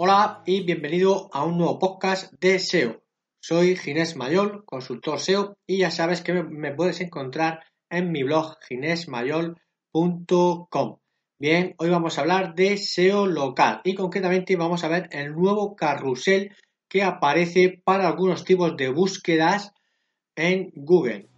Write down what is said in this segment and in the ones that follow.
Hola y bienvenido a un nuevo podcast de SEO. Soy Ginés Mayol, consultor SEO, y ya sabes que me puedes encontrar en mi blog ginesmayol.com. Bien, hoy vamos a hablar de SEO local y concretamente vamos a ver el nuevo carrusel que aparece para algunos tipos de búsquedas en Google.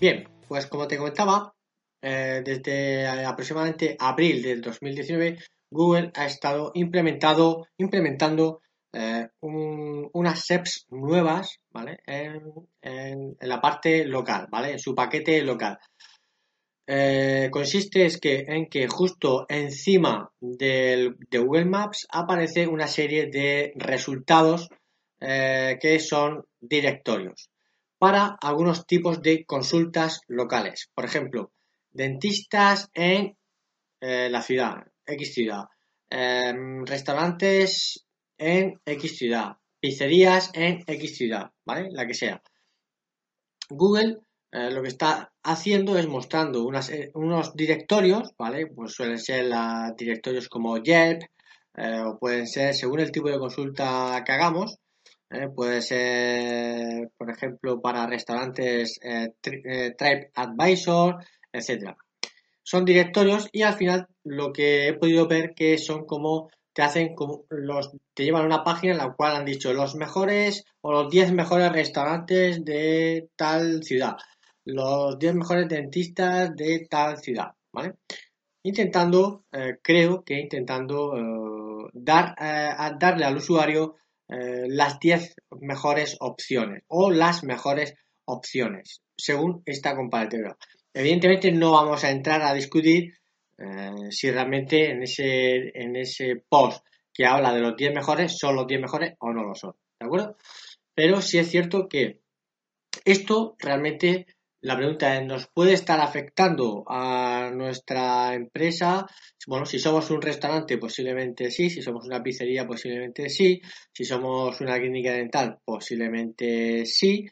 Bien, pues como te comentaba, eh, desde aproximadamente abril del 2019, Google ha estado implementado, implementando eh, unas SEPs nuevas. En, la parte local, ¿vale? en su paquete local. Eh, consiste es que, en que justo encima del, de Google Maps aparece una serie de resultados que son directorios para algunos tipos de consultas locales. Por ejemplo, dentistas en eh, la ciudad, X ciudad, em, restaurantes en X ciudad, pizzerías en X ciudad, ¿vale? La que sea. Google eh, lo que está haciendo es mostrando eh, unos directorios, ¿vale? Pues suelen ser directorios como Yelp, o pueden ser, según el tipo de consulta que hagamos, ¿eh? puede ser, por ejemplo, para restaurantes eh, eh, Tribe Advisor, etcétera. Son directorios y al final lo que he podido ver que son como te hacen como los te llevan a una página en la cual han dicho los mejores o los 10 mejores restaurantes de tal ciudad, los 10 mejores dentistas de tal ciudad, ¿vale? Intentando, creo que intentando dar, darle al usuario eh, las 10 mejores opciones o las mejores opciones según esta comparativa. Evidentemente no vamos a entrar a discutir eh, si realmente en ese, en ese post que habla de los 10 mejores son los 10 mejores o no lo son. ¿De acuerdo? Pero sí es cierto que esto realmente la pregunta es, ¿nos puede estar afectando a nuestra empresa? Bueno, si somos un restaurante, posiblemente sí. Si somos una pizzería, posiblemente sí. Si somos una clínica dental, posiblemente sí.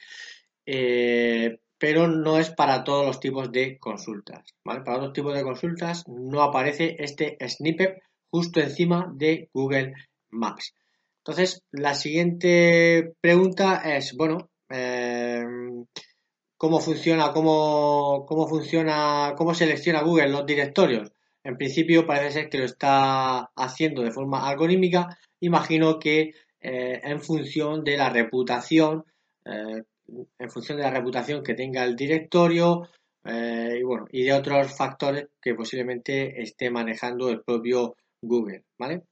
Eh, pero no es para todos los tipos de consultas. Para otros tipos de consultas no aparece este snippet justo encima de Google Maps. Entonces, la siguiente pregunta es, bueno, eh, cómo funciona, cómo, cómo funciona, cómo selecciona Google los directorios. En principio parece ser que lo está haciendo de forma algorítmica. Imagino que eh, en función de la reputación, eh, en función de la reputación que tenga el directorio eh, y bueno, y de otros factores que posiblemente esté manejando el propio Google, ¿vale?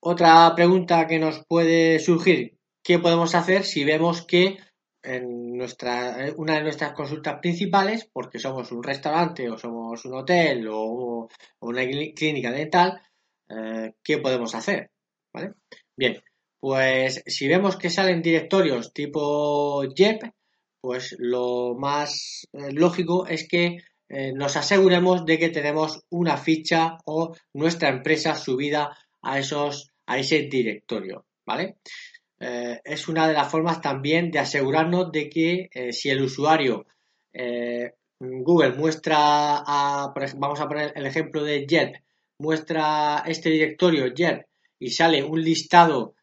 Otra pregunta que nos puede surgir, ¿qué podemos hacer si vemos que en nuestra, eh, una de nuestras consultas principales, porque somos un restaurante o somos un hotel o, una clínica dental, eh, ¿qué podemos hacer? Bien, pues si vemos que salen directorios tipo JEP, pues lo más eh, lógico es que nos aseguremos de que tenemos una ficha o nuestra empresa subida a esos a ese directorio, ¿vale? Eh, es una de las formas también de asegurarnos de que eh, si el usuario eh, Google muestra, a, vamos a poner el ejemplo de Yelp, muestra este directorio Yelp y sale un listado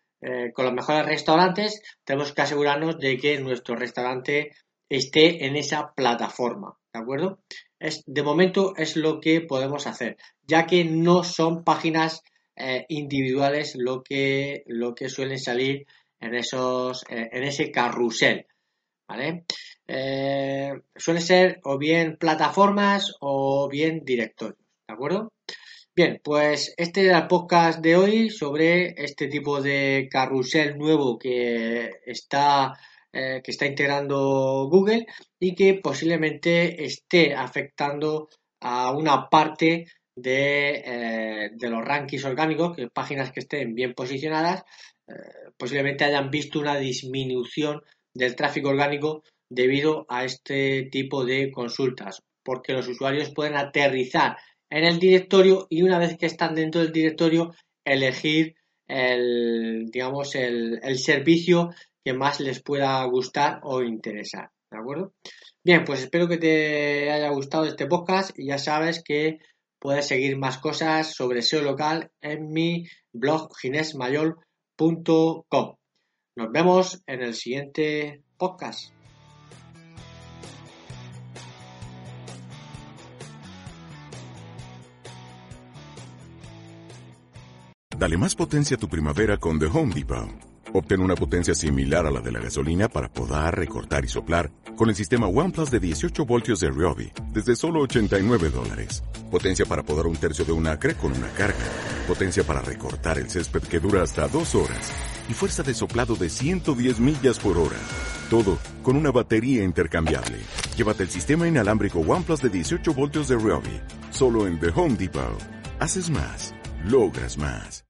con los mejores restaurantes, tenemos que asegurarnos de que nuestro restaurante esté en esa plataforma, ¿de acuerdo? Es, de momento es lo que podemos hacer, ya que no son páginas individuales lo que, lo que suelen salir en, esos, eh, en ese carrusel. ¿Vale? Eh, suele ser o bien plataformas o bien directorios. ¿De acuerdo? Bien, pues este era el podcast de hoy sobre este tipo de carrusel nuevo que está, eh, que está integrando Google y que posiblemente esté afectando a una parte de, eh, de los rankings orgánicos, que páginas que estén bien posicionadas, posiblemente hayan visto una disminución del tráfico orgánico debido a este tipo de consultas, porque los usuarios pueden aterrizar en el directorio y una vez que están dentro del directorio elegir el, digamos, el, servicio que más les pueda gustar o interesar. ¿De acuerdo? Bien, pues espero que te haya gustado este podcast y ya sabes que puedes seguir más cosas sobre SEO local en mi blog ginesmayol.com. Nos vemos en el siguiente podcast. Dale más potencia a tu primavera con The Home Depot. Obtén una potencia similar a la de la gasolina para podar, recortar y soplar con el sistema OnePlus de 18 voltios de Ryobi desde solo 89 dólares. Potencia para podar un tercio de un acre con una carga. Potencia para recortar el césped que dura hasta dos horas. Y fuerza de soplado de 110 millas por hora. Todo con una batería intercambiable. Llévate el sistema inalámbrico OnePlus de 18 voltios de Ryobi. Solo en The Home Depot. Haces más. Logras más.